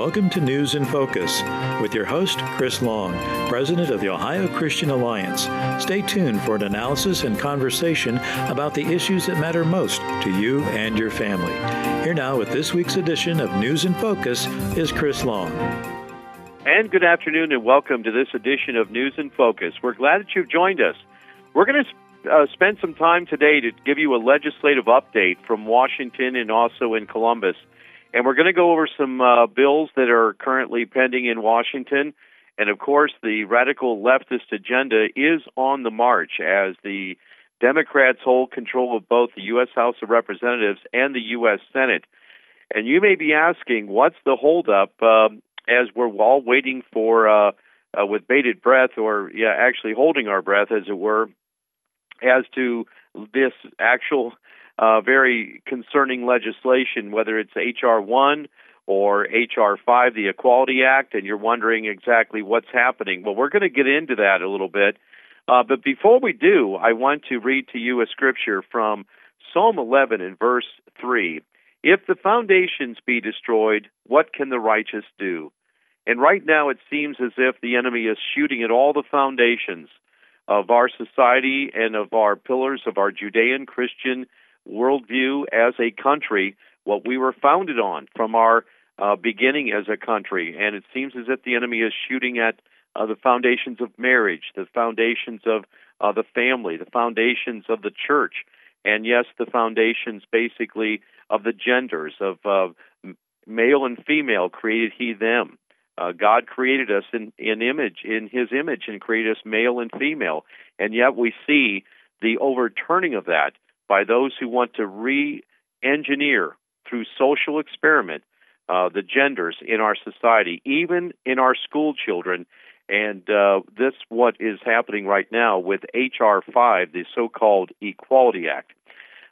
welcome to News in Focus with your host, Chris Long, President of the Ohio Christian Alliance. Stay tuned for an analysis and conversation about the issues that matter most to you and your family. Here now with this week's edition of News in Focus is Chris Long. And good afternoon and welcome to this edition of News in Focus. We're glad that you've joined us. We're going to uh, spend some time today to give you a legislative update from Washington and also in Columbus. And we're going to go over some uh, bills that are currently pending in Washington. And of course, the radical leftist agenda is on the march as the Democrats hold control of both the U.S. House of Representatives and the U.S. Senate. And you may be asking, what's the holdup uh, as we're all waiting for, uh, uh, with bated breath, or yeah, actually holding our breath, as it were, as to this actual uh, very concerning legislation, whether it's H.R. 1 or H.R. 5, the Equality Act, and you're wondering exactly what's happening. Well, we're going to get into that a little bit. Uh, but before we do, I want to read to you a scripture from Psalm 11 in verse 3. If the foundations be destroyed, what can the righteous do? And right now it seems as if the enemy is shooting at all the foundations of our society and of our pillars of our Judean Christian worldview as a country, what we were founded on from our uh, beginning as a country. And it seems as if the enemy is shooting at uh, the foundations of marriage, the foundations of uh, the family, the foundations of the church, and yes, the foundations basically of the genders of uh, male and female created he them. Uh, God created us in, in image, in His image, and created us male and female. And yet we see the overturning of that by those who want to re-engineer through social experiment uh, the genders in our society, even in our school children. And uh, this what is happening right now with HR 5, the so-called Equality Act.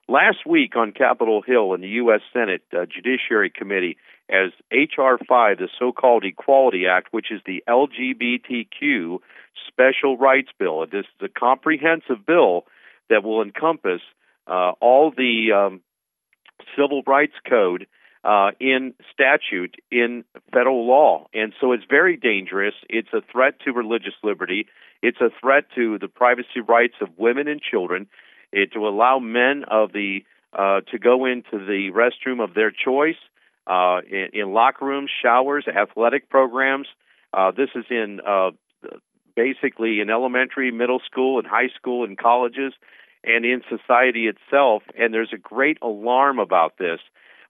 Last week on Capitol Hill in the U.S. Senate uh, Judiciary Committee, as HR 5, the so called Equality Act, which is the LGBTQ Special Rights Bill. This is a comprehensive bill that will encompass uh, all the um, civil rights code uh, in statute in federal law. And so it's very dangerous. It's a threat to religious liberty. It's a threat to the privacy rights of women and children. It to allow men of the uh, to go into the restroom of their choice uh, in, in locker rooms, showers, athletic programs. Uh, this is in uh, basically in elementary, middle school, and high school, and colleges and in society itself, and there's a great alarm about this.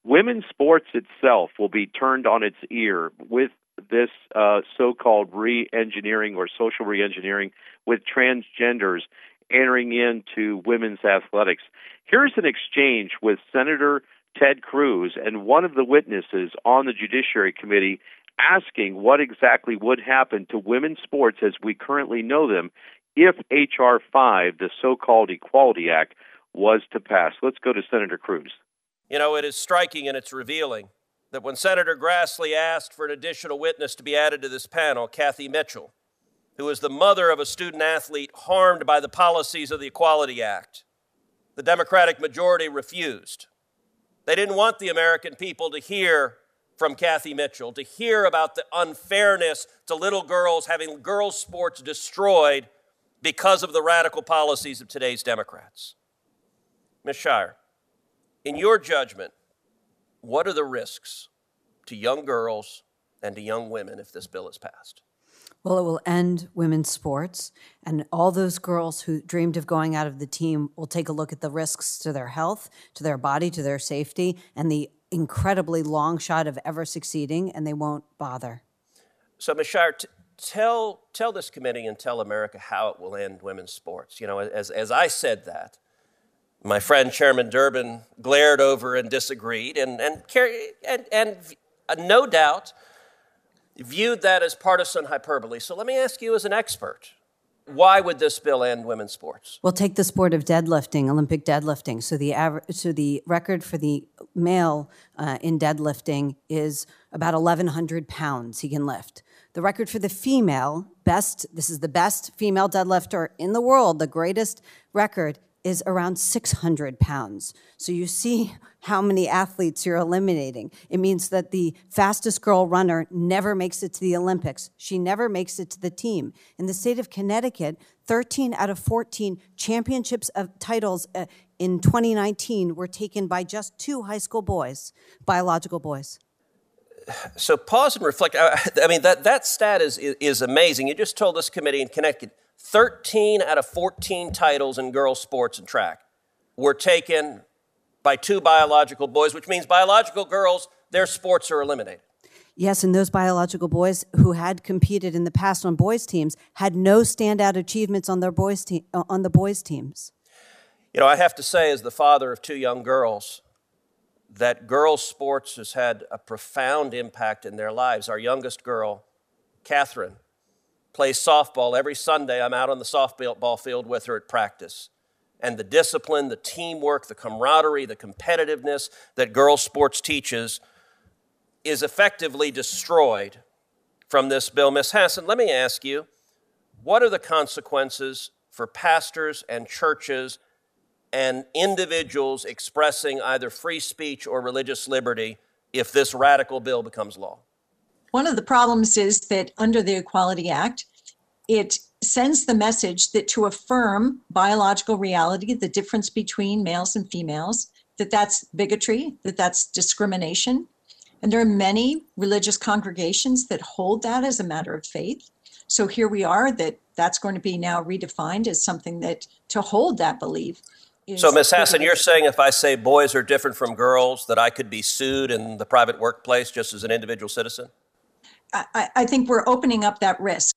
Women's sports itself will be turned on its ear with this uh, so called re engineering or social re engineering with transgenders entering into women's athletics. Here's an exchange with Senator Ted Cruz and one of the witnesses on the Judiciary Committee asking what exactly would happen to women's sports as we currently know them if H.R. 5, the so called Equality Act, was to pass. Let's go to Senator Cruz. You know, it is striking and it's revealing that when Senator Grassley asked for an additional witness to be added to this panel, Kathy Mitchell, who is the mother of a student athlete harmed by the policies of the Equality Act, the Democratic majority refused. They didn't want the American people to hear from Kathy Mitchell, to hear about the unfairness to little girls having girls' sports destroyed because of the radical policies of today's Democrats. Ms. Shrier, in your judgment, what are the risks to young girls and to young women if this bill is passed? Well, it will end women's sports, and all those girls who dreamed of going out of the team will take a look at the risks to their health, to their body, to their safety, and the incredibly long shot of ever succeeding, and they won't bother. So, Ms. Shrier, t- tell, tell this committee and tell America how it will end women's sports. You know, as, as I said that, my friend Chairman Durbin glared over and disagreed, and, and, and, and no doubt viewed that as partisan hyperbole. So let me ask you, as an expert, why would this bill end women's sports? Well, take the sport of deadlifting, Olympic deadlifting. So the aver- so the record for the male uh, in deadlifting is about 1,100 pounds he can lift. The record for the female, best, this is the best female deadlifter in the world, the greatest record, is around 600 pounds. So you see how many athletes you're eliminating. It means that the fastest girl runner never makes it to the Olympics. She never makes it to the team. In the state of Connecticut, 13 out of 14 championships of titles uh, in 2019 were taken by just two high school boys, biological boys. So pause and reflect. I, I mean, that, that stat is, is amazing. You just told this committee in Connecticut 13 out of 14 titles in girls' sports and track were taken by two biological boys, which means biological girls, their sports are eliminated. Yes, and those biological boys who had competed in the past on boys' teams had no standout achievements on their boys' te- uh, on the boys' teams. You know, I have to say, as the father of two young girls, that girls' sports has had a profound impact in their lives. Our youngest girl, Catherine, plays softball every Sunday. I'm out on the softball field with her at practice. And the discipline, the teamwork, the camaraderie, the competitiveness that girls' sports teaches is effectively destroyed from this bill. Ms. Hasson, let me ask you what are the consequences for pastors and churches and individuals expressing either free speech or religious liberty if this radical bill becomes law? One of the problems is that under the Equality Act, it sends the message that to affirm biological reality, the difference between males and females, that that's bigotry, that that's discrimination. And there are many religious congregations that hold that as a matter of faith. So here we are that that's going to be now redefined as something that to hold that belief. So, Ms. Hasson, you're saying if I say boys are different from girls, that I could be sued in the private workplace just as an individual citizen? I, I think we're opening up that risk.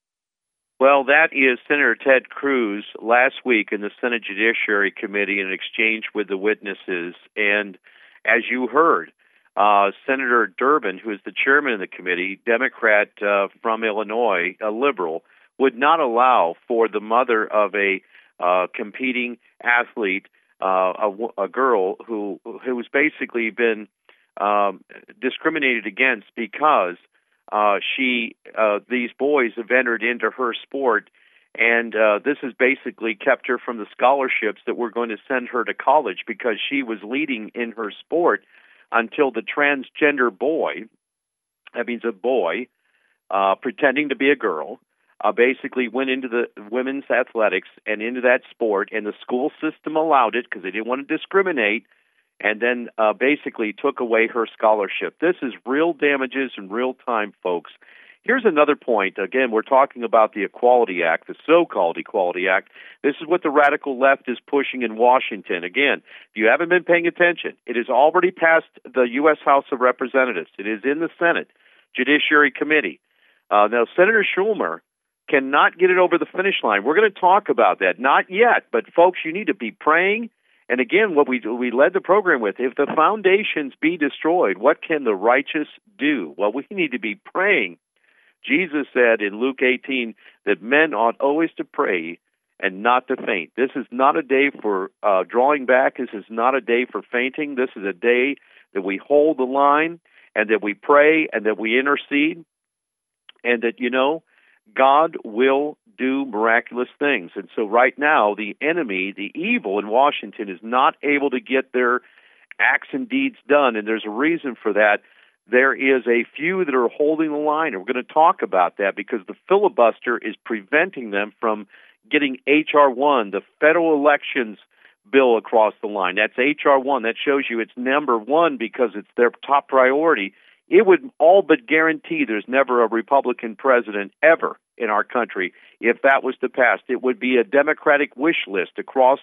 Well, that is Senator Ted Cruz last week in the Senate Judiciary Committee in exchange with the witnesses. And as you heard, uh, Senator Durbin, who is the chairman of the committee, Democrat uh, from Illinois, a liberal, would not allow for the mother of a uh, competing athlete, uh, a, a girl who who's basically been um, discriminated against because uh, she uh, these boys have entered into her sport, and uh, this has basically kept her from the scholarships that we're going to send her to college because she was leading in her sport until the transgender boy, that means a boy, uh, pretending to be a girl, uh, basically went into the women's athletics and into that sport, and the school system allowed it because they didn't want to discriminate and then uh, basically took away her scholarship. This is real damages in real time, folks. Here's another point. Again, we're talking about the Equality Act, the so called Equality Act. This is what the radical left is pushing in Washington. Again, if you haven't been paying attention, it has already passed the U.S. House of Representatives, it is in the Senate Judiciary Committee. Uh, now, Senator Schumer cannot get it over the finish line. We're going to talk about that. Not yet, but folks, you need to be praying and again, what we we led the program with: if the foundations be destroyed, what can the righteous do? Well, we need to be praying. Jesus said in Luke 18 that men ought always to pray and not to faint. This is not a day for uh, drawing back. This is not a day for fainting. This is a day that we hold the line and that we pray and that we intercede and that you know God will do miraculous things. And so, right now, the enemy, the evil in Washington, is not able to get their acts and deeds done. And there's a reason for that. There is a few that are holding the line, and we're going to talk about that because the filibuster is preventing them from getting H.R. 1, the federal elections bill, across the line. That's H.R. 1. That shows you it's number one because it's their top priority it would all but guarantee there's never a Republican president ever in our country if that was to pass. It would be a Democratic wish list across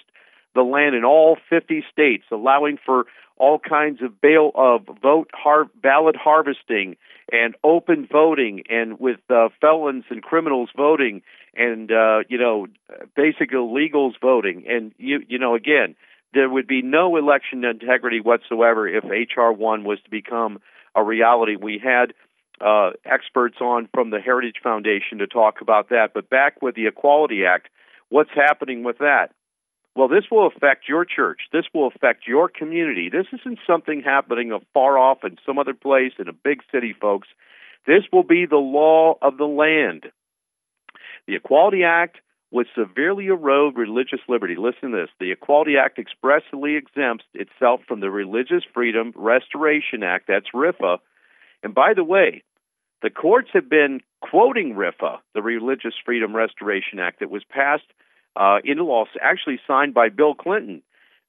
the land in all 50 states, allowing for all kinds of bail of vote har- ballot harvesting and open voting, and with uh, felons and criminals voting, and uh, you know basic illegals voting, and you you know again there would be no election integrity whatsoever if HR one was to become a reality. We had uh, experts on from the Heritage Foundation to talk about that. But back with the Equality Act, what's happening with that? Well, this will affect your church. This will affect your community. This isn't something happening far off in some other place in a big city, folks. This will be the law of the land. The Equality Act would severely erode religious liberty. Listen to this. The Equality Act expressly exempts itself from the Religious Freedom Restoration Act, that's RFRA. And by the way, the courts have been quoting RFRA, the Religious Freedom Restoration Act, that was passed uh, into law, actually signed by Bill Clinton,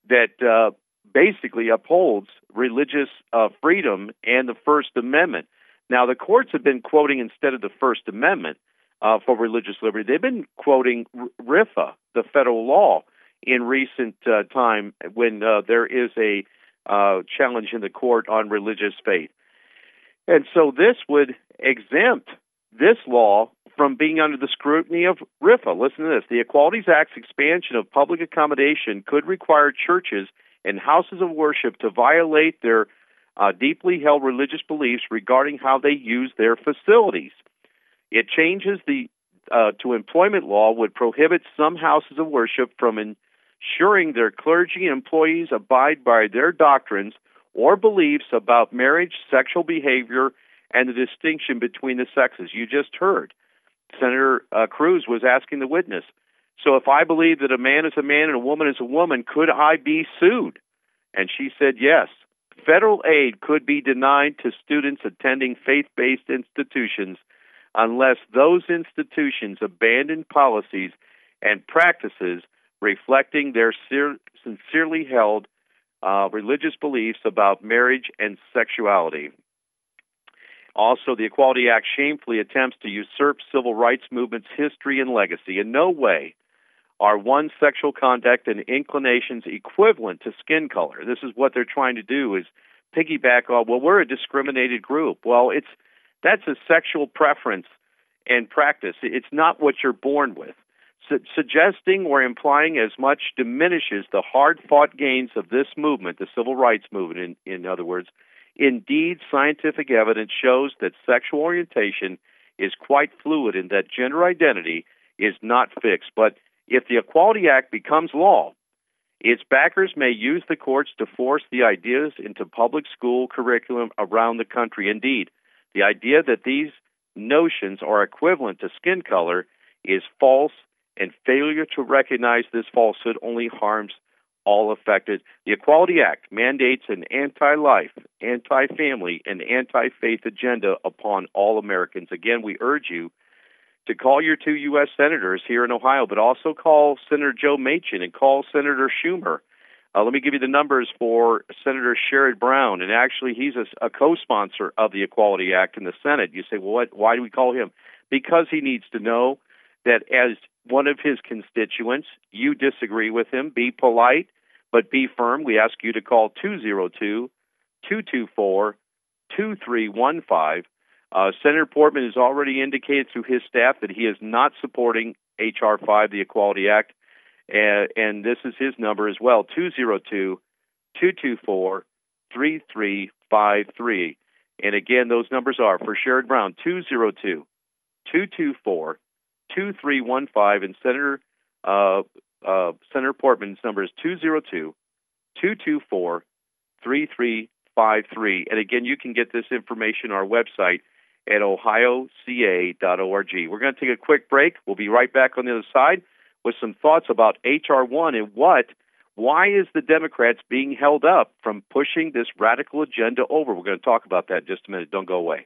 that uh, basically upholds religious uh, freedom and the First Amendment. Now, the courts have been quoting instead of the First Amendment uh, for religious liberty, they've been quoting RFRA, the federal law, in recent uh, time when uh, there is a uh, challenge in the court on religious faith. And so this would exempt this law from being under the scrutiny of RFRA. Listen to this. The Equalities Act's expansion of public accommodation could require churches and houses of worship to violate their uh, deeply held religious beliefs regarding how they use their facilities. It changes the uh, to employment law would prohibit some houses of worship from ensuring their clergy and employees abide by their doctrines or beliefs about marriage, sexual behavior, and the distinction between the sexes. You just heard Senator uh, Cruz was asking the witness. So if I believe that a man is a man and a woman is a woman, could I be sued? And she said yes. Federal aid could be denied to students attending faith based institutions unless those institutions abandon policies and practices reflecting their sincerely held uh, religious beliefs about marriage and sexuality. Also, the Equality Act shamefully attempts to usurp civil rights movement's history and legacy. In no way are one sexual conduct and inclinations equivalent to skin color. This is what they're trying to do is piggyback on, well, we're a discriminated group. Well, it's that's a sexual preference and practice. It's not what you're born with. Su- suggesting or implying as much diminishes the hard fought gains of this movement, the civil rights movement, in, in other words. Indeed, scientific evidence shows that sexual orientation is quite fluid and that gender identity is not fixed. But if the Equality Act becomes law, its backers may use the courts to force the ideas into public school curriculum around the country. Indeed, the idea that these notions are equivalent to skin color is false, and failure to recognize this falsehood only harms all affected. The Equality Act mandates an anti life, anti family, and anti faith agenda upon all Americans. Again, we urge you to call your two U.S. senators here in Ohio, but also call Senator Joe Manchin and call Senator Schumer uh, let me give you the numbers for Senator Sherrod Brown, and actually he's a, a, co-sponsor of the Equality Act in the Senate. You say, well, what, why do we call him? Because he needs to know that as one of his constituents, you disagree with him. Be polite, but be firm. We ask you to call 202 224 2315. Uh, Senator Portman has already indicated through his staff that he is not supporting H.R. 5, the Equality Act and, and this is his number as well 202 224 3353. And again, those numbers are for Sherrod Brown 202 224 2315. And Senator, uh, uh, Senator Portman's number is 202 224 3353. And again, you can get this information on our website at ohioca.org. We're going to take a quick break. We'll be right back on the other side with some thoughts about HR 1 and what, why is the Democrats being held up from pushing this radical agenda over? We're going to talk about that in just a minute. Don't go away.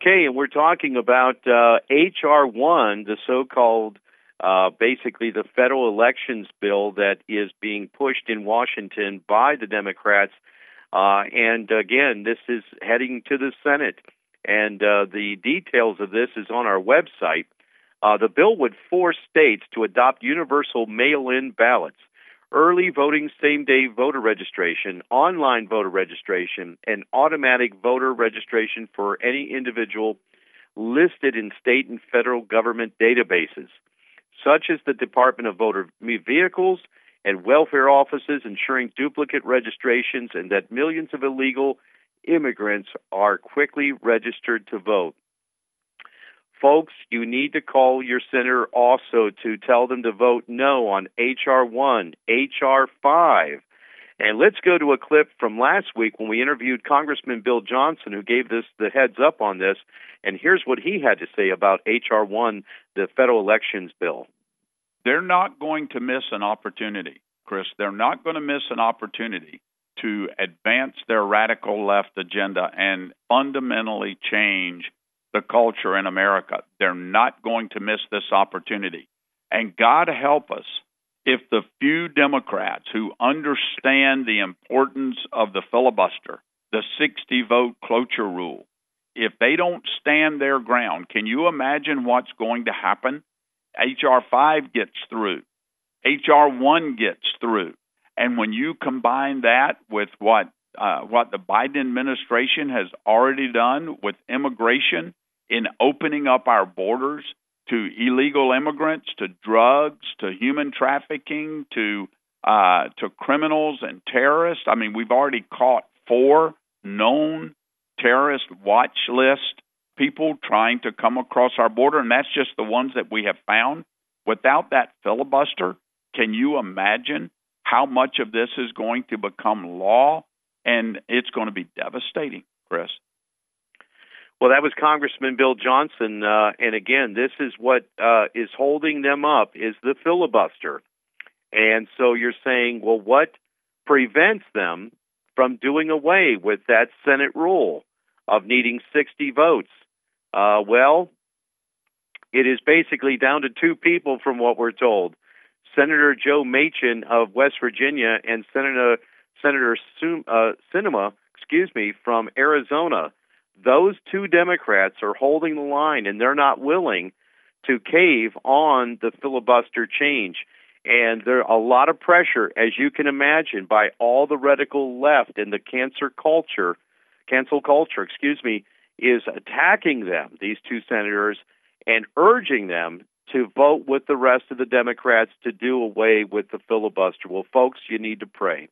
Okay, and we're talking about uh, H.R. 1, the so called uh, basically the federal elections bill that is being pushed in Washington by the Democrats. Uh, and again, this is heading to the Senate. And uh, the details of this is on our website. Uh, the bill would force states to adopt universal mail in ballots, early voting same day voter registration, online voter registration, and automatic voter registration for any individual listed in state and federal government databases such as the Department of Motor Vehicles and welfare offices, ensuring duplicate registrations and that millions of illegal immigrants are quickly registered to vote. Folks, you need to call your senator also to tell them to vote no on H.R. 1, H.R. 5. And let's go to a clip from last week when we interviewed Congressman Bill Johnson, who gave this the heads up on this. And here's what he had to say about H.R. 1, the federal elections bill. They're not going to miss an opportunity, Chris. They're not going to miss an opportunity to advance their radical left agenda and fundamentally change the culture in America. They're not going to miss this opportunity. And God help us if the few Democrats who understand the importance of the filibuster, the 60 vote cloture rule, if they don't stand their ground, can you imagine what's going to happen? HR 5 gets through, HR 1 gets through. And when you combine that with what uh, what the Biden administration has already done with immigration in opening up our borders to illegal immigrants, to drugs, to human trafficking, to uh, to criminals and terrorists. I mean, we've already caught four known terrorist watch list people trying to come across our border, and that's just the ones that we have found. Without that filibuster, can you imagine how much of this is going to become law? And it's going to be devastating, Chris. Well, that was Congressman Bill Johnson, uh, and again, this is what uh, is holding them up is the filibuster. And so you're saying, well, what prevents them from doing away with that Senate rule of needing 60 votes? Uh, well, it is basically down to two people, from what we're told: Senator Joe Manchin of West Virginia and Senator Senator Sum, uh, excuse me, from Arizona those two Democrats are holding the line and they're not willing to cave on the filibuster change. And there a lot of pressure, as you can imagine, by all the radical left and the cancer culture, cancel culture, excuse me, is attacking them, these two senators, and urging them to vote with the rest of the Democrats to do away with the filibuster. Well, folks, you need to pray.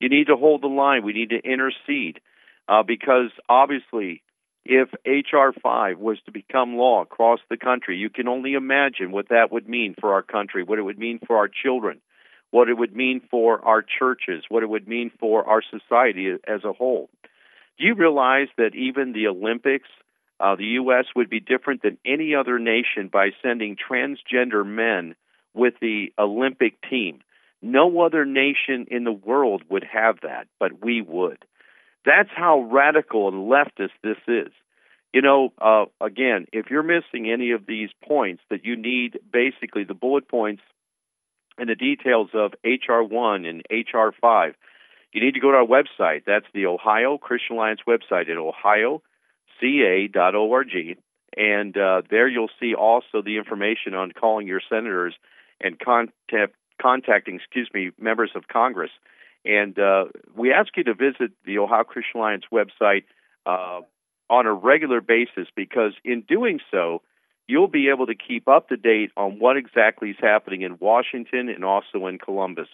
You need to hold the line. We need to intercede uh, because obviously if H.R. 5 was to become law across the country. You can only imagine what that would mean for our country, what it would mean for our children, what it would mean for our churches, what it would mean for our society as a whole. Do you realize that even the Olympics, uh, the U.S. would be different than any other nation by sending transgender men with the Olympic team? No other nation in the world would have that, but we would. That's how radical and leftist this is. You know, uh, again, if you're missing any of these points, that you need basically the bullet points and the details of HR 1 and HR 5, you need to go to our website. That's the Ohio Christian Alliance website at ohioca.org. And uh, there you'll see also the information on calling your senators and contact, contacting, excuse me, members of Congress. And uh, we ask you to visit the Ohio Christian Alliance website uh, on a regular basis because in doing so, you'll be able to keep up to date on what exactly is happening in Washington and also in Columbus.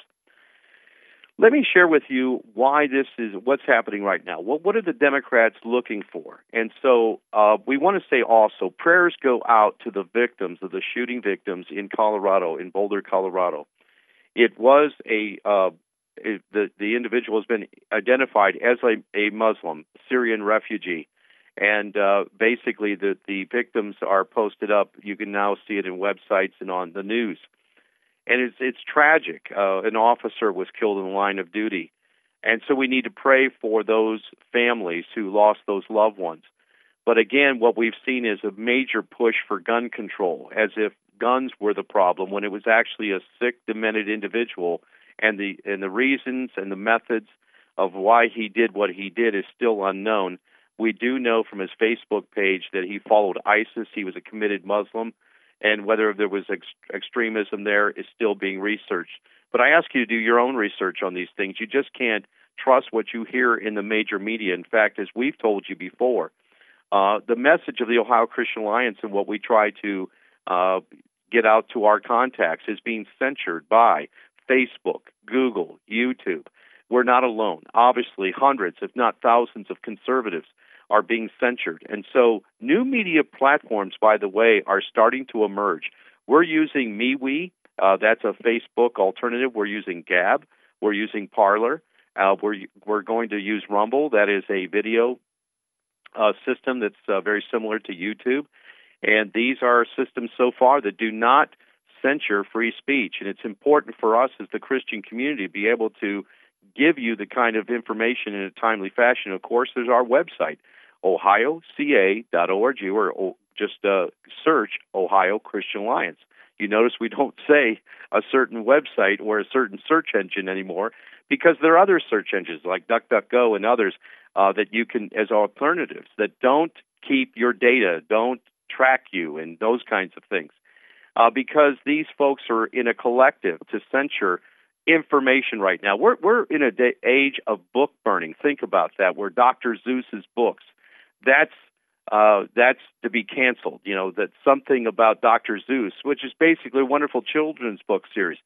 Let me share with you why this is what's happening right now. What, what are the Democrats looking for? And so uh, we want to say also prayers go out to the victims of the shooting victims in Colorado, in Boulder, Colorado. It was a uh, the the individual has been identified as a, a Muslim Syrian refugee, and uh, basically the the victims are posted up. You can now see it in websites and on the news, and it's it's tragic. Uh, an officer was killed in the line of duty, and so we need to pray for those families who lost those loved ones. But again, what we've seen is a major push for gun control, as if guns were the problem when it was actually a sick, demented individual, and the and the reasons and the methods of why he did what he did is still unknown. We do know from his Facebook page that he followed ISIS. He was a committed Muslim, and whether there was ex- extremism there is still being researched. But I ask you to do your own research on these things. You just can't trust what you hear in the major media. In fact, as we've told you before, uh, the message of the Ohio Christian Alliance and what we try to uh, get out to our contacts is being censored by Facebook, Google, YouTube. We're not alone. Obviously, hundreds, if not thousands, of conservatives are being censored. And so, new media platforms, by the way, are starting to emerge. We're using MeWe, uh, that's a Facebook alternative. We're using Gab. We're using Parler. Uh, we're we're going to use Rumble. That is a video uh, system that's uh, very similar to YouTube. And these are systems so far that do not censure free speech. And it's important for us as the Christian community to be able to give you the kind of information in a timely fashion. Of course, there's our website, ohioca.org, or just uh, search Ohio Christian Alliance. You notice we don't say a certain website or a certain search engine anymore because there are other search engines like DuckDuckGo and others uh, that you can as alternatives that don't keep your data, don't track you, and those kinds of things. Uh, because these folks are in a collective to censure information right now. We're we're in a day, age of book burning. Think about that. Where Dr. Seuss's books, that's uh, that's to be canceled. You know that something about Dr. Seuss, which is basically a wonderful children's book series,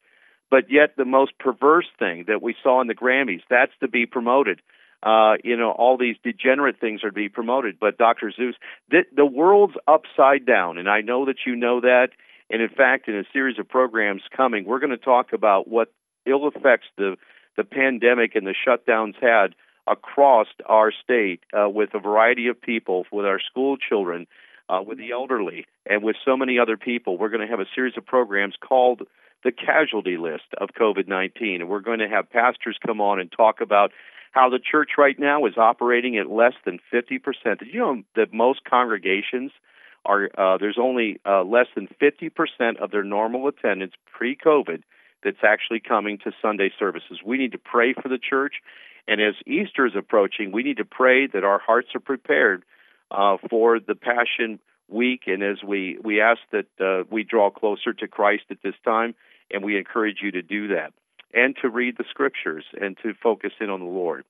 but yet the most perverse thing that we saw in the Grammys, that's to be promoted. Uh, you know, all these degenerate things are to be promoted, but Dr. Seuss, the, the world's upside down, and I know that you know that. And in fact, in a series of programs coming, we're going to talk about what ill effects the the pandemic and the shutdowns had across our state uh, with a variety of people, with our school children, uh, with the elderly, and with so many other people. We're going to have a series of programs called the casualty list of COVID 19. And we're going to have pastors come on and talk about how the church right now is operating at less than 50%. Did you know that most congregations are, uh, there's only uh, less than 50% of their normal attendance pre COVID that's actually coming to Sunday services. We need to pray for the church. And as Easter is approaching, we need to pray that our hearts are prepared uh, for the Passion Week. And as we, we ask that uh, we draw closer to Christ at this time, and we encourage you to do that and to read the scriptures and to focus in on the Lord.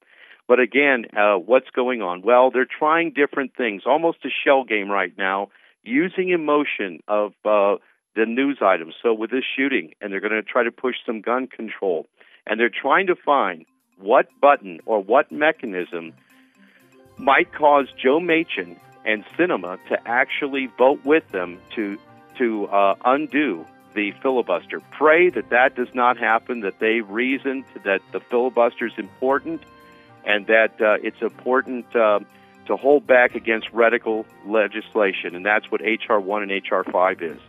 But again, uh, what's going on? Well, they're trying different things, almost a shell game right now, using emotion of uh, the news items. So with this shooting, and they're going to try to push some gun control, and they're trying to find what button or what mechanism might cause Joe Manchin and Sinema to actually vote with them to to uh, undo the filibuster. Pray that that does not happen. That they reason that the filibuster is important, and that uh, it's important uh, to hold back against radical legislation, and that's what HR one and HR five is.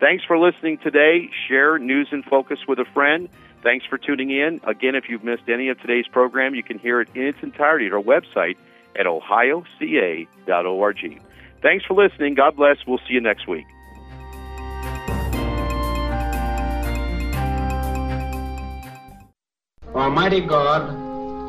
Thanks for listening today. Share News in Focus with a friend. Thanks for tuning in. Again, if you've missed any of today's program, you can hear it in its entirety at our website at ohioca.org. Thanks for listening. God bless. We'll see you next week. Almighty God,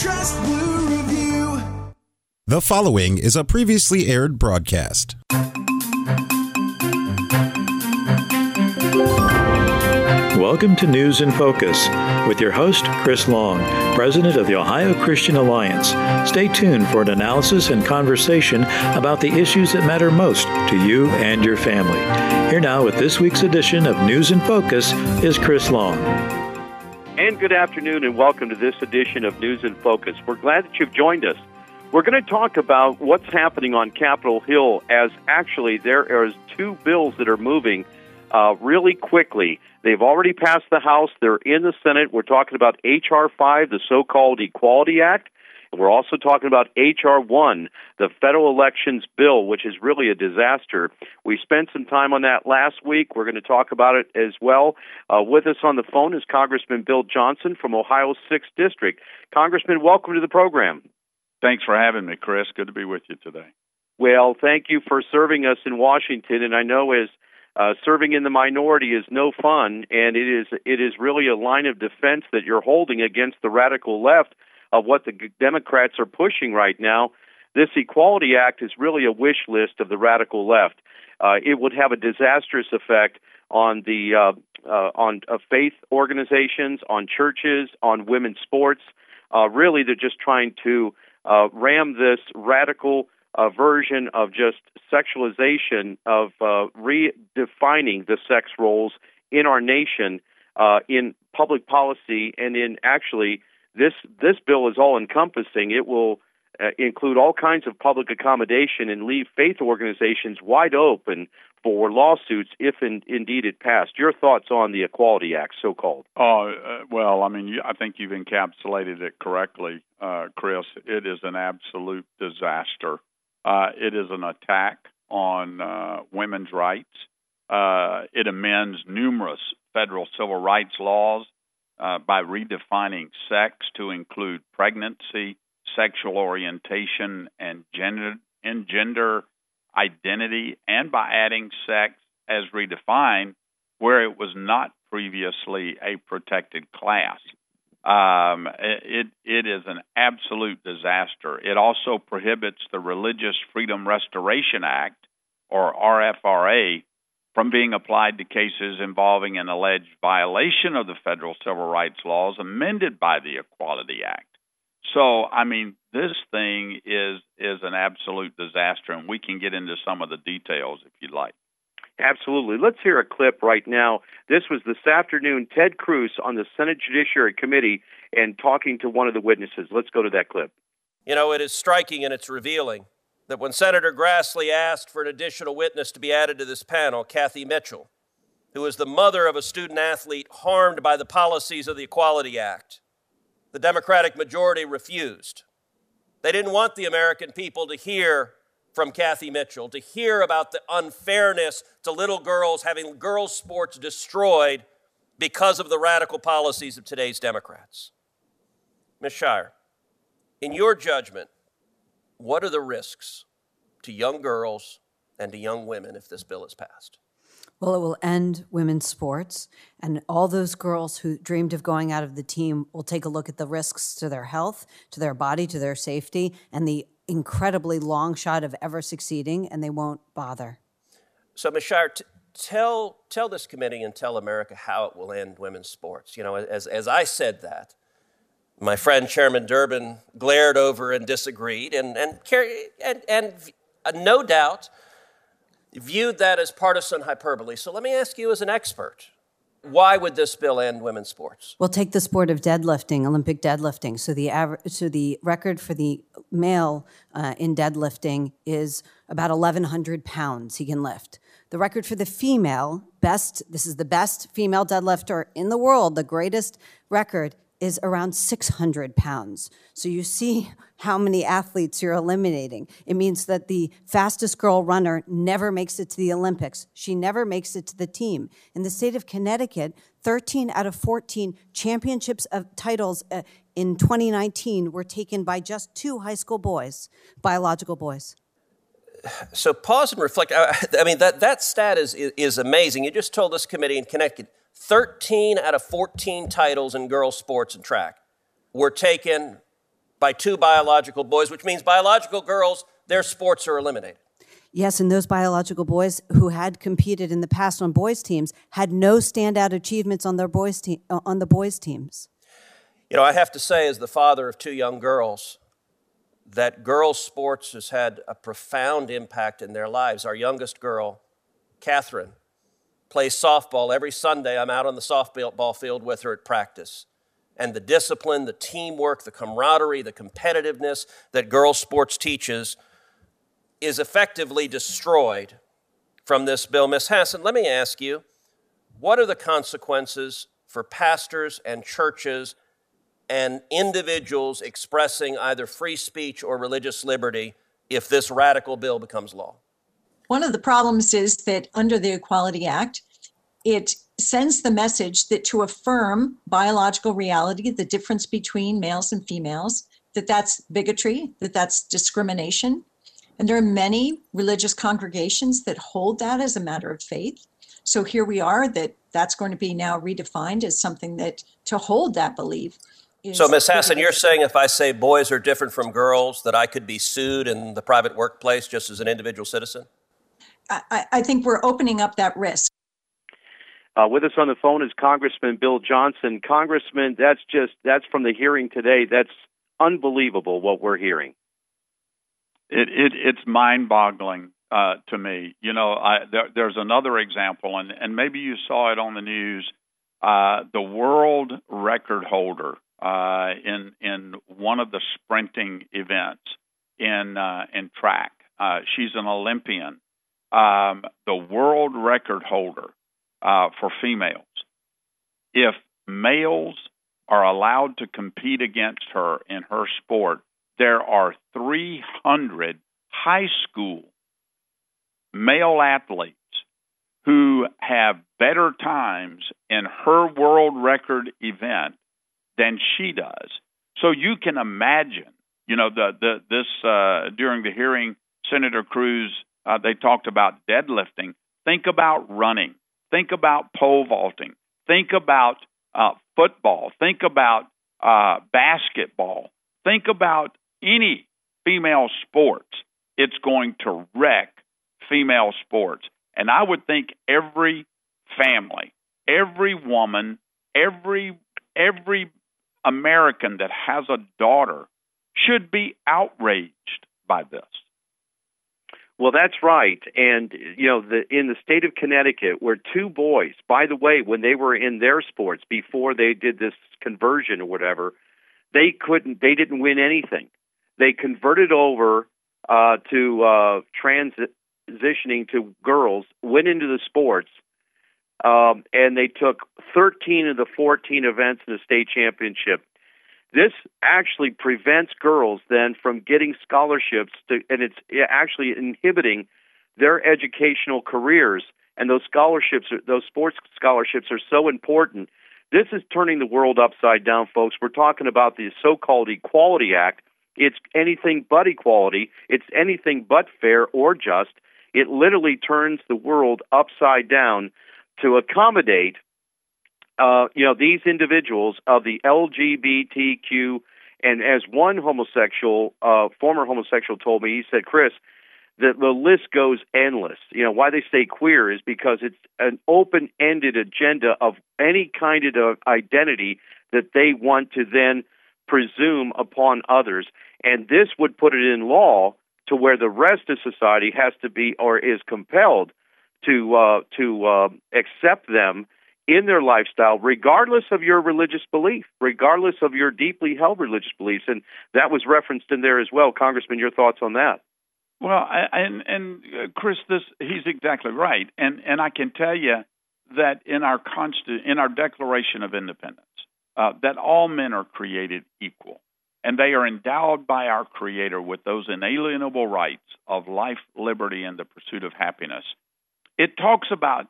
Trust Blue Review. The following is a previously aired broadcast. Welcome to News in Focus with your host, Chris Long, President of the Ohio Christian Alliance. Stay tuned for an analysis and conversation about the issues that matter most to you and your family. Here now with this week's edition of News in Focus is Chris Long. And good afternoon, and welcome to this edition of News in Focus. We're glad that you've joined us. We're going to talk about what's happening on Capitol Hill as actually there is two bills that are moving uh, really quickly. They've already passed the House. They're in the Senate. We're talking about H.R. 5, the so called Equality Act. And we're also talking about H.R. 1, the federal elections bill, which is really a disaster. We spent some time on that last week. We're going to talk about it as well. Uh, with us on the phone is Congressman Bill Johnson from Ohio's 6th District. Congressman, welcome to the program. Thanks for having me, Chris. Good to be with you today. Well, thank you for serving us in Washington. And I know as uh, serving in the minority is no fun, and it is it is really a line of defense that you're holding against the radical left of what the Democrats are pushing right now. This Equality Act is really a wish list of the radical left. Uh, it would have a disastrous effect on the uh, uh, on uh, faith organizations, on churches, on women's sports. Uh, really, they're just trying to uh, ram this radical version of just sexualization of redefining the sex roles in our nation in public policy and in actually this this bill is all encompassing. It will uh, include all kinds of public accommodation and leave faith organizations wide open for lawsuits if in, indeed it passed. Your thoughts on the Equality Act, so called? Oh, uh, well, I mean, I think you've encapsulated it correctly, uh, Chris. It is an absolute disaster. Uh, it is an attack on uh, women's rights. Uh, it amends numerous federal civil rights laws uh, by redefining sex to include pregnancy, sexual orientation, and gender, and gender identity, and by adding sex as redefined where it was not previously a protected class. Um, it it is an absolute disaster. It also prohibits the Religious Freedom Restoration Act, or RFRA, from being applied to cases involving an alleged violation of the federal civil rights laws amended by the Equality Act. So, I mean, this thing is is an absolute disaster, and we can get into some of the details if you'd like. Absolutely. Let's hear a clip right now. This was this afternoon, Ted Cruz on the Senate Judiciary Committee and talking to one of the witnesses. Let's go to that clip. You know, it is striking and it's revealing that when Senator Grassley asked for an additional witness to be added to this panel, Kathy Mitchell, who is the mother of a student athlete harmed by the policies of the Equality Act, the Democratic majority refused. They didn't want the American people to hear from Kathy Mitchell, to hear about the unfairness to little girls having girls' sports destroyed because of the radical policies of today's Democrats. Ms. Shrier, in your judgment, what are the risks to young girls and to young women if this bill is passed? Well, it will end women's sports, and all those girls who dreamed of going out of the team will take a look at the risks to their health, to their body, to their safety, and the incredibly long shot of ever succeeding, and they won't bother. So, Ms. Shrier, t- tell, tell this committee and tell America how it will end women's sports. You know, as, as I said that, My friend Chairman Durbin glared over and disagreed, and, and, and, and no doubt viewed that as partisan hyperbole. So let me ask you, as an expert, why would this bill end women's sports? Well, take the sport of deadlifting, Olympic deadlifting. So the so the record for the male uh, in deadlifting is about 1,100 pounds he can lift. The record for the female, best, this is the best female deadlifter in the world, the greatest record is around 600 pounds. So you see how many athletes you're eliminating. It means that the fastest girl runner never makes it to the Olympics. She never makes it to the team. In the state of Connecticut, 13 out of 14 championships of titles uh, in 2019 were taken by just two high school boys, biological boys. So pause and reflect. I mean, that, that stat is, is amazing. You just told this committee in Connecticut 13 out of 14 titles in girls' sports and track were taken by two biological boys, which means biological girls, their sports are eliminated. Yes, and those biological boys who had competed in the past on boys' teams had no standout achievements on their boys' te- uh, on the boys' teams. You know, I have to say, as the father of two young girls, that girls' sports has had a profound impact in their lives. Our youngest girl, Catherine, plays softball every Sunday. I'm out on the softball field with her at practice. And the discipline, the teamwork, the camaraderie, the competitiveness that girls' sports teaches is effectively destroyed from this bill. Miss Hasson, let me ask you what are the consequences for pastors and churches and individuals expressing either free speech or religious liberty if this radical bill becomes law? One of the problems is that under the Equality Act, it sends the message that to affirm biological reality, the difference between males and females, that that's bigotry, that that's discrimination. And there are many religious congregations that hold that as a matter of faith. So here we are that that's going to be now redefined as something that to hold that belief. So, Ms. Hasson, you're saying if I say boys are different from girls, that I could be sued in the private workplace just as an individual citizen? I, I think we're opening up that risk. Uh, with us on the phone is Congressman Bill Johnson. Congressman, that's just that's from the hearing today. That's unbelievable what we're hearing. It, it it's mind-boggling uh, to me. You know, I, there, there's another example, and and maybe you saw it on the news. Uh, the world record holder uh, in in one of the sprinting events in uh, in track. Uh, she's an Olympian. Um, the world record holder uh, for females. If males are allowed to compete against her in her sport, there are 300 high school male athletes who have better times in her world record event than she does. So you can imagine, you know, the, the this uh, during the hearing, Senator Cruz, uh, they talked about deadlifting. Think about running. Think about pole vaulting. Think about uh, football. Think about uh, basketball. Think about any female sports. It's going to wreck female sports. And I would think every family, every woman, every every American that has a daughter should be outraged by this. Well, that's right. And you know, the in the state of Connecticut, where two boys, by the way, when they were in their sports before they did this conversion or whatever, they couldn't, they didn't win anything. They converted over uh, to uh, transitioning to girls, went into the sports, um, and they took 13 of the 14 events in the state championship. This actually prevents girls then from getting scholarships, to, and it's actually inhibiting their educational careers. And those scholarships, those sports scholarships, are so important. This is turning the world upside down, folks. We're talking about the so-called Equality Act. It's anything but equality. It's anything but fair or just. It literally turns the world upside down to accommodate uh, you know, these individuals of the LGBTQ, and as one homosexual, uh, former homosexual told me, he said, Chris, that the list goes endless. You know, why they say queer is because it's an open ended agenda of any kind of identity that they want to then presume upon others. And this would put it in law to where the rest of society has to be or is compelled to uh, to uh, accept them in their lifestyle, regardless of your religious belief, regardless of your deeply held religious beliefs. And that was referenced in there as well. Congressman, your thoughts on that? Well, I, and and uh, Chris, this he's exactly right, and and I can tell you that in our constant in our Declaration of Independence, uh, that all men are created equal, and they are endowed by our Creator with those inalienable rights of life, liberty, and the pursuit of happiness. It talks about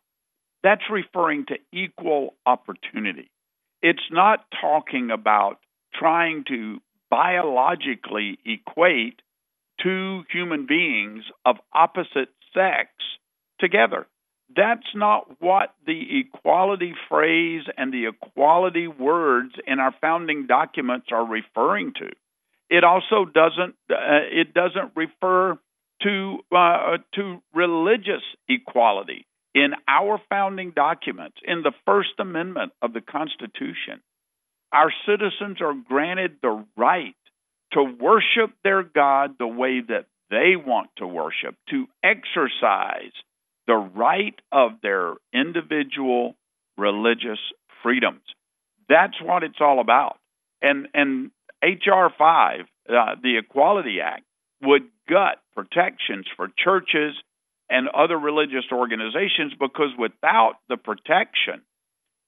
that's referring to equal opportunity. It's not talking about trying to biologically equate two human beings of opposite sex together. That's not what the equality phrase and the equality words in our founding documents are referring to. It also doesn't uh, it doesn't refer to uh, to religious equality in our founding documents in the first amendment of the constitution our citizens are granted the right to worship their God the way that they want to worship, to exercise the right of their individual religious freedoms. That's what it's all about. And and HR five, uh, the Equality Act, would gut protections for churches and other religious organizations because without the protection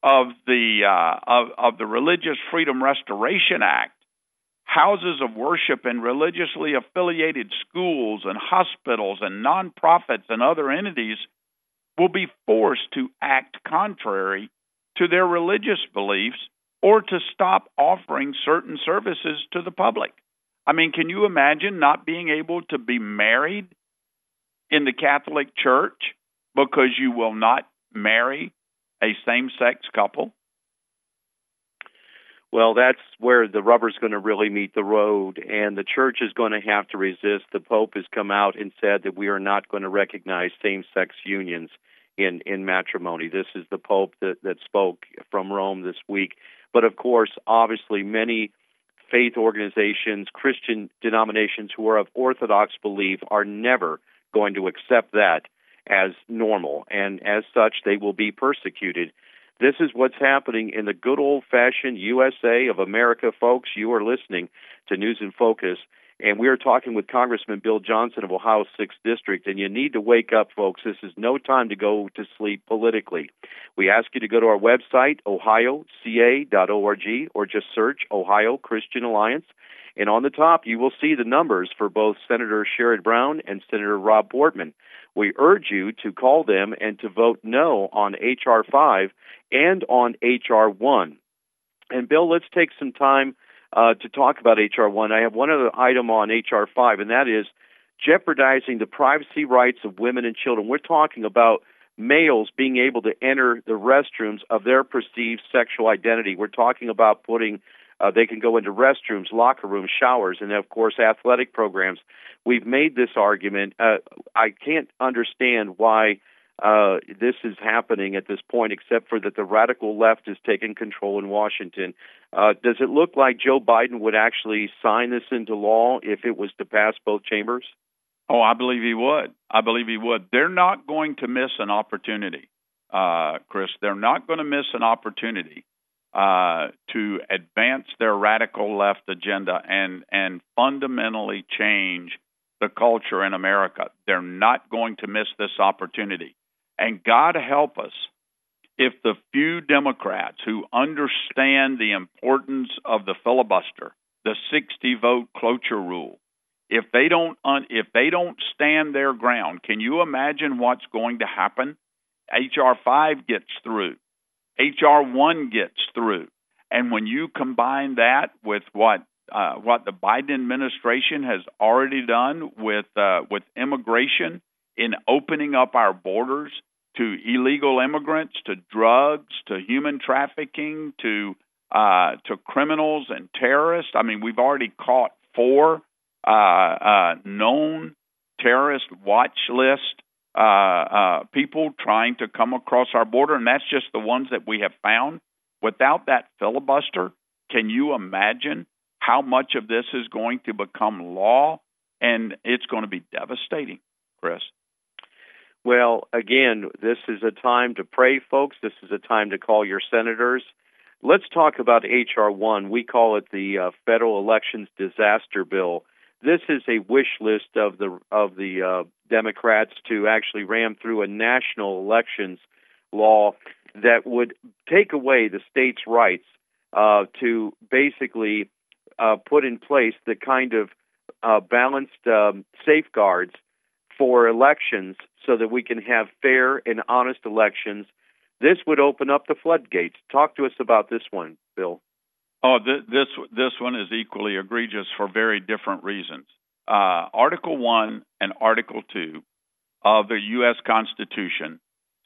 of the uh, of, of the Religious Freedom Restoration Act, houses of worship and religiously affiliated schools and hospitals and nonprofits and other entities will be forced to act contrary to their religious beliefs or to stop offering certain services to the public. I mean, can you imagine not being able to be married in the Catholic Church because you will not marry a same sex couple? Well, that's where the rubber's going to really meet the road, and the church is going to have to resist. The Pope has come out and said that we are not going to recognize same-sex unions in in matrimony. This is the Pope that that spoke from Rome this week. But of course, obviously, many faith organizations, Christian denominations who are of Orthodox belief, are never going to accept that as normal, and as such, they will be persecuted. This is what's happening in the good old fashioned USA of America, folks. You are listening to News in Focus, and we are talking with Congressman Bill Johnson of Ohio's 6th District. And you need to wake up, folks. This is no time to go to sleep politically. We ask you to go to our website, ohioca.org, or just search Ohio Christian Alliance. And on the top, you will see the numbers for both Senator Sherrod Brown and Senator Rob Portman. We urge you to call them and to vote no on H.R. 5 and on H.R. 1. And Bill, let's take some time uh, to talk about H.R. 1. I have one other item on H.R. 5, and that is jeopardizing the privacy rights of women and children. We're talking about males being able to enter the restrooms of their perceived sexual identity. We're talking about putting uh, they can go into restrooms, locker rooms, showers, and of course athletic programs. We've made this argument. Uh, I can't understand why uh, this is happening at this point, except for that the radical left is taking control in Washington. Uh, does it look like Joe Biden would actually sign this into law if it was to pass both chambers? Oh, I believe he would. I believe he would. They're not going to miss an opportunity, uh, Chris. They're not going to miss an opportunity uh, to advance their radical left agenda and and fundamentally change the culture in America. They're not going to miss this opportunity. And God help us if the few Democrats who understand the importance of the filibuster, the 60 vote cloture rule, if they don't un, if they don't stand their ground, can you imagine what's going to happen? HR 5 gets through. HR 1 gets through. And when you combine that with what uh, what the Biden administration has already done with uh, with immigration in opening up our borders to illegal immigrants, to drugs, to human trafficking, to uh, to criminals and terrorists. I mean, we've already caught four uh, uh, known terrorist watch list uh, uh, people trying to come across our border, and that's just the ones that we have found. Without that filibuster, can you imagine how much of this is going to become law, and it's going to be devastating, Chris. Well, again, this is a time to pray, folks. This is a time to call your senators. Let's talk about H.R. 1. We call it the uh, Federal Elections Disaster Bill. This is a wish list of the of the uh, Democrats to actually ram through a national elections law that would take away the states' rights uh, to basically uh, put in place the kind of uh, balanced um, safeguards for elections so that we can have fair and honest elections. This would open up the floodgates. Talk to us about this one, Bill. Oh, th- this this one is equally egregious for very different reasons. Uh, Article one and Article two of the U.S. Constitution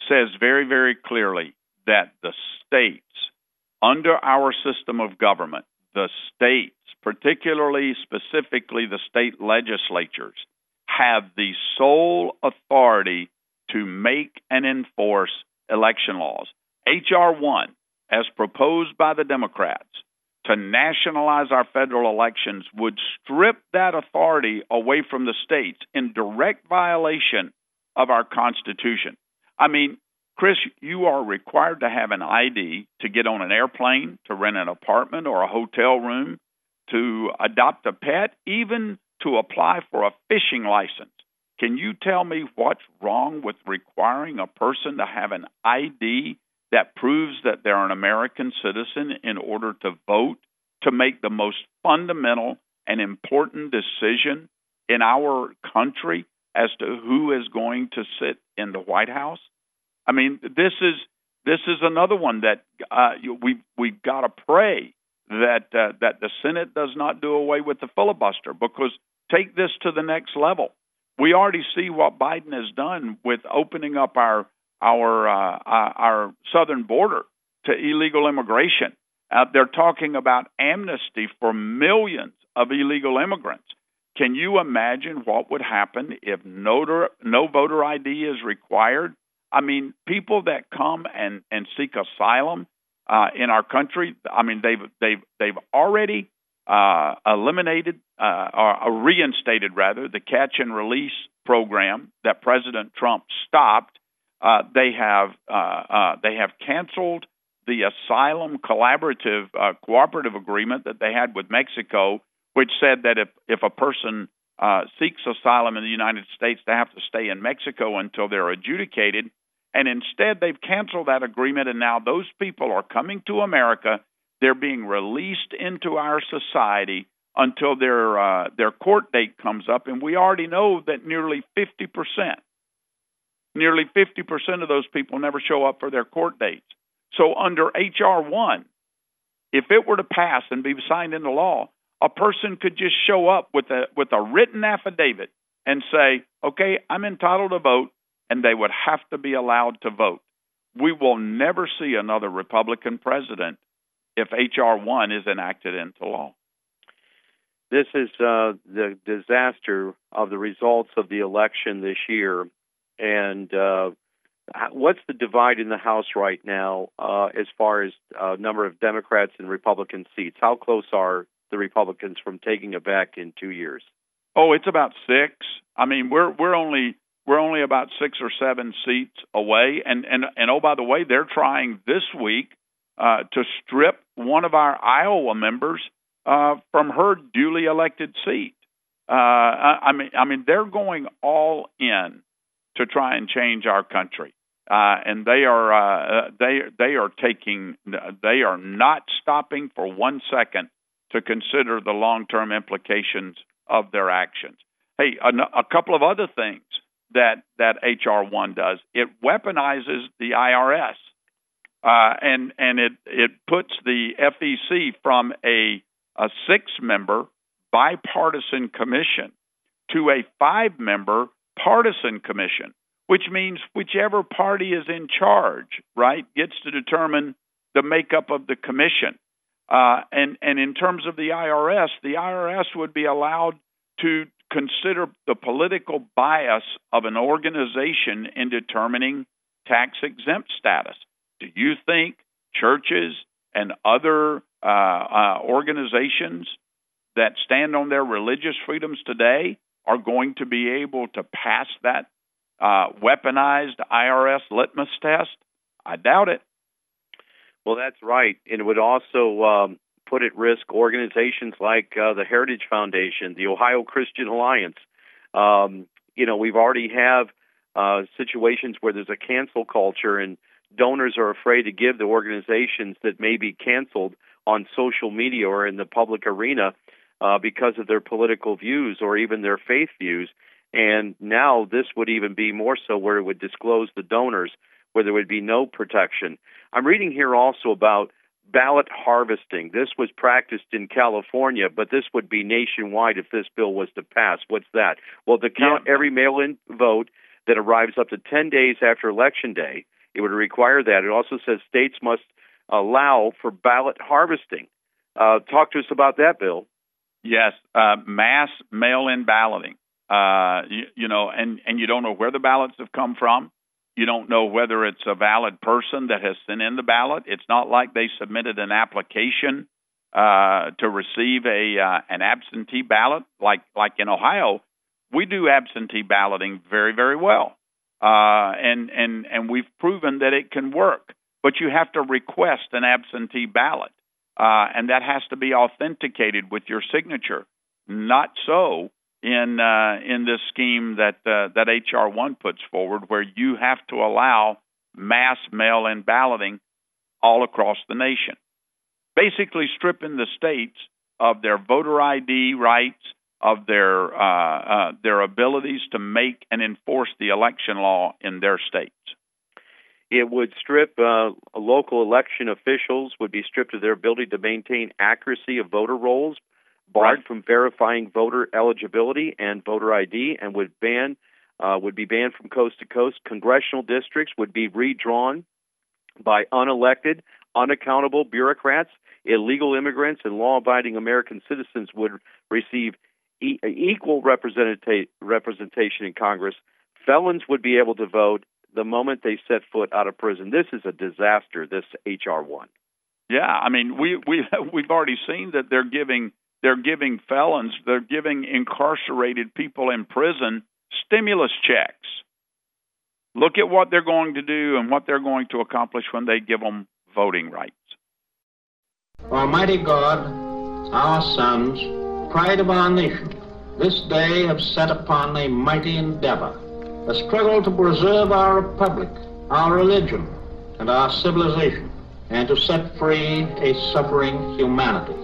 says very very clearly that the states, under our system of government, the states, particularly specifically the state legislatures, have the sole authority to make and enforce election laws. H.R. 1, as proposed by the Democrats, to nationalize our federal elections would strip that authority away from the states in direct violation of our Constitution. I mean, Chris, you are required to have an ID to get on an airplane, to rent an apartment or a hotel room, to adopt a pet, even to apply for a fishing license. Can you tell me what's wrong with requiring a person to have an ID that proves that they're an American citizen in order to vote, to make the most fundamental and important decision in our country as to who is going to sit in the White House? I mean, this is this is another one that uh, we we've got to pray that uh, that the Senate does not do away with the filibuster because take this to the next level. We already see what Biden has done with opening up our our uh, uh our southern border to illegal immigration. Uh, they're talking about amnesty for millions of illegal immigrants. Can you imagine what would happen if no, no voter ID is required I mean, people that come and and seek asylum uh, in our country. I mean, they've they've they've already uh, eliminated uh, or reinstated rather the catch and release program that President Trump stopped. Uh, they have uh, uh, they have canceled the asylum collaborative cooperative agreement that they had with Mexico, which said that if if a person seeks asylum in the United States, they have to stay in Mexico until they're adjudicated. And instead, they've canceled that agreement, and now those people are coming to America. They're being released into our society until their uh, their court date comes up, and we already know that nearly 50 percent, nearly 50 percent of those people never show up for their court dates. So under HR one, if it were to pass and be signed into law, a person could just show up with a with a written affidavit and say, "Okay, I'm entitled to vote and they would have to be allowed to vote. We will never see another Republican president if H.R. 1 is enacted into law. This is uh, the disaster of the results of the election this year. And uh, what's the divide in the House right now uh, as far as uh, number of Democrats and Republican seats? How close are the Republicans from taking it back in two years? Oh, it's about six. I mean, we're we're only we're only about six or seven seats away. And and and oh, by the way, they're trying this week uh, to strip one of our Iowa members uh, from her duly elected seat. Uh, I, I mean, I mean, they're going all in to try and change our country. Uh, and they are uh, they they are taking they are not stopping for one second to consider the long term implications of their actions. Hey, a, a couple of other things that that HR one does. It weaponizes the IRS, uh, and and it it puts the FEC from a a six member bipartisan commission to a five member partisan commission, which means whichever party is in charge, right, gets to determine the makeup of the commission. Uh, and and in terms of the IRS, the IRS would be allowed to consider the political bias of an organization in determining tax exempt status. Do you think churches and other uh, uh, organizations that stand on their religious freedoms today are going to be able to pass that uh, weaponized IRS litmus test? I doubt it. Well, that's right. And it would also um, put at risk organizations like uh, the Heritage Foundation, the Ohio Christian Alliance. Um, you know, we've already have uh, situations where there's a cancel culture and donors are afraid to give the organizations that may be canceled on social media or in the public arena uh, because of their political views or even their faith views. And now this would even be more so where it would disclose the donors, where there would be no protection. I'm reading here also about ballot harvesting. This was practiced in California, but this would be nationwide if this bill was to pass. What's that? Well, to count Yeah. every mail in vote that arrives up to 10 days after Election Day, it would require that. It also says states must allow for ballot harvesting. Uh, talk to us about that, Bill. Yes, uh, mass mail-in balloting. Uh, you, you know, and and you don't know where the ballots have come from. You don't know whether it's a valid person that has sent in the ballot. It's not like they submitted an application uh, to receive a uh, an absentee ballot, like like in Ohio. We do absentee balloting very very well, uh, and and and we've proven that it can work. But you have to request an absentee ballot uh, and that has to be authenticated with your signature. Not so in uh, in this scheme that uh, that HR one puts forward, where you have to allow mass mail-in balloting all across the nation, basically stripping the states of their voter ID rights, of their uh, uh, their abilities to make and enforce the election law in their states. It would strip uh, local election officials would be stripped of their ability to maintain accuracy of voter rolls, barred from verifying voter eligibility and voter ID, and would ban uh, would be banned from coast to coast. Congressional districts would be redrawn by unelected, unaccountable bureaucrats. Illegal immigrants and law-abiding American citizens would receive e- equal representata- representation in Congress. Felons would be able to vote the moment they set foot out of prison. This is a disaster. This HR one. Yeah, I mean we we we've already seen that they're giving they're giving felons they're giving incarcerated people in prison stimulus checks. Look at what they're going to do and what they're going to accomplish when they give them voting rights. Almighty God, our sons, pride of our nation, this day have set upon a mighty endeavor, a struggle to preserve our republic, our religion, and our civilization, and to set free a suffering humanity.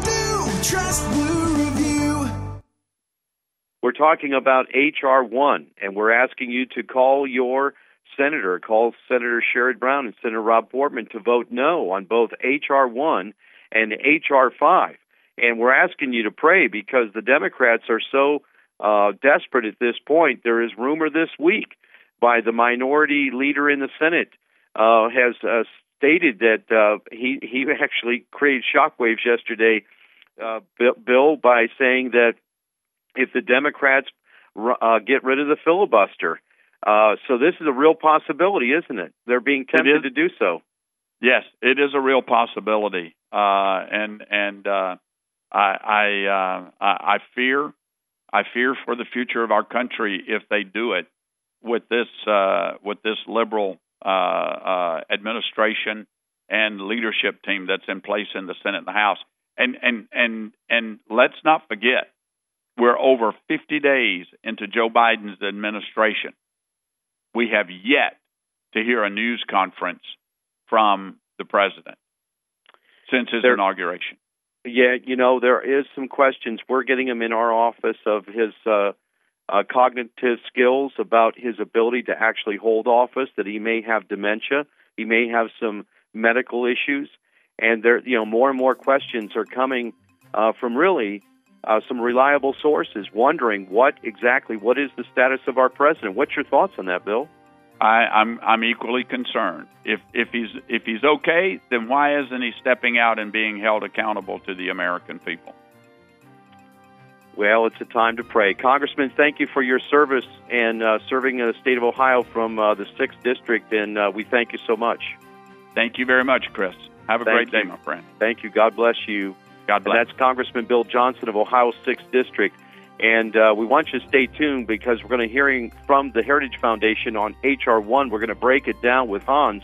Trust Blue Review. We're talking about HR one, and we're asking you to call your senator, call Senator Sherrod Brown and Senator Rob Portman to vote no on both HR one and HR five. And we're asking you to pray because the Democrats are so uh, desperate at this point. There is rumor this week by the minority leader in the Senate uh, has uh, stated that uh, he he actually created shockwaves yesterday, uh, Bill, by saying that if the Democrats uh, get rid of the filibuster, uh, so this is a real possibility, isn't it? They're being tempted to do so. Yes, it is a real possibility, uh, and and uh, I I, uh, I I fear I fear for the future of our country if they do it. with this uh, with this liberal uh, uh, administration and leadership team that's in place in the Senate and the House. And and and and let's not forget, we're over 50 days into Joe Biden's administration. We have yet to hear a news conference from the president since his there, inauguration. Yeah, you know there is some questions. We're getting him in our office of his uh, uh, cognitive skills, about his ability to actually hold office. That he may have dementia, he may have some medical issues, and there, you know, more and more questions are coming uh, from really uh, some reliable sources, wondering what exactly what is the status of our president. What's your thoughts on that, Bill? I, I'm I'm equally concerned. If if he's if he's okay, then why isn't he stepping out and being held accountable to the American people? Well, it's a time to pray. Congressman, thank you for your service and uh, serving the state of Ohio from uh, the 6th District, and uh, we thank you so much. Thank you very much, Chris. Have a thank great you. day, my friend. Thank you. God bless you. God bless. And that's Congressman Bill Johnson of Ohio's 6th District. And uh, we want you to stay tuned because we're going to hearing from the Heritage Foundation on HR one. We're going to break it down with Hans,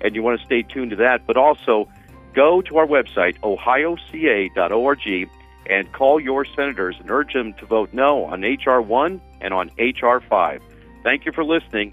and you want to stay tuned to that. But also, go to our website ohioca.org and call your senators and urge them to vote no on HR one and on HR five. Thank you for listening.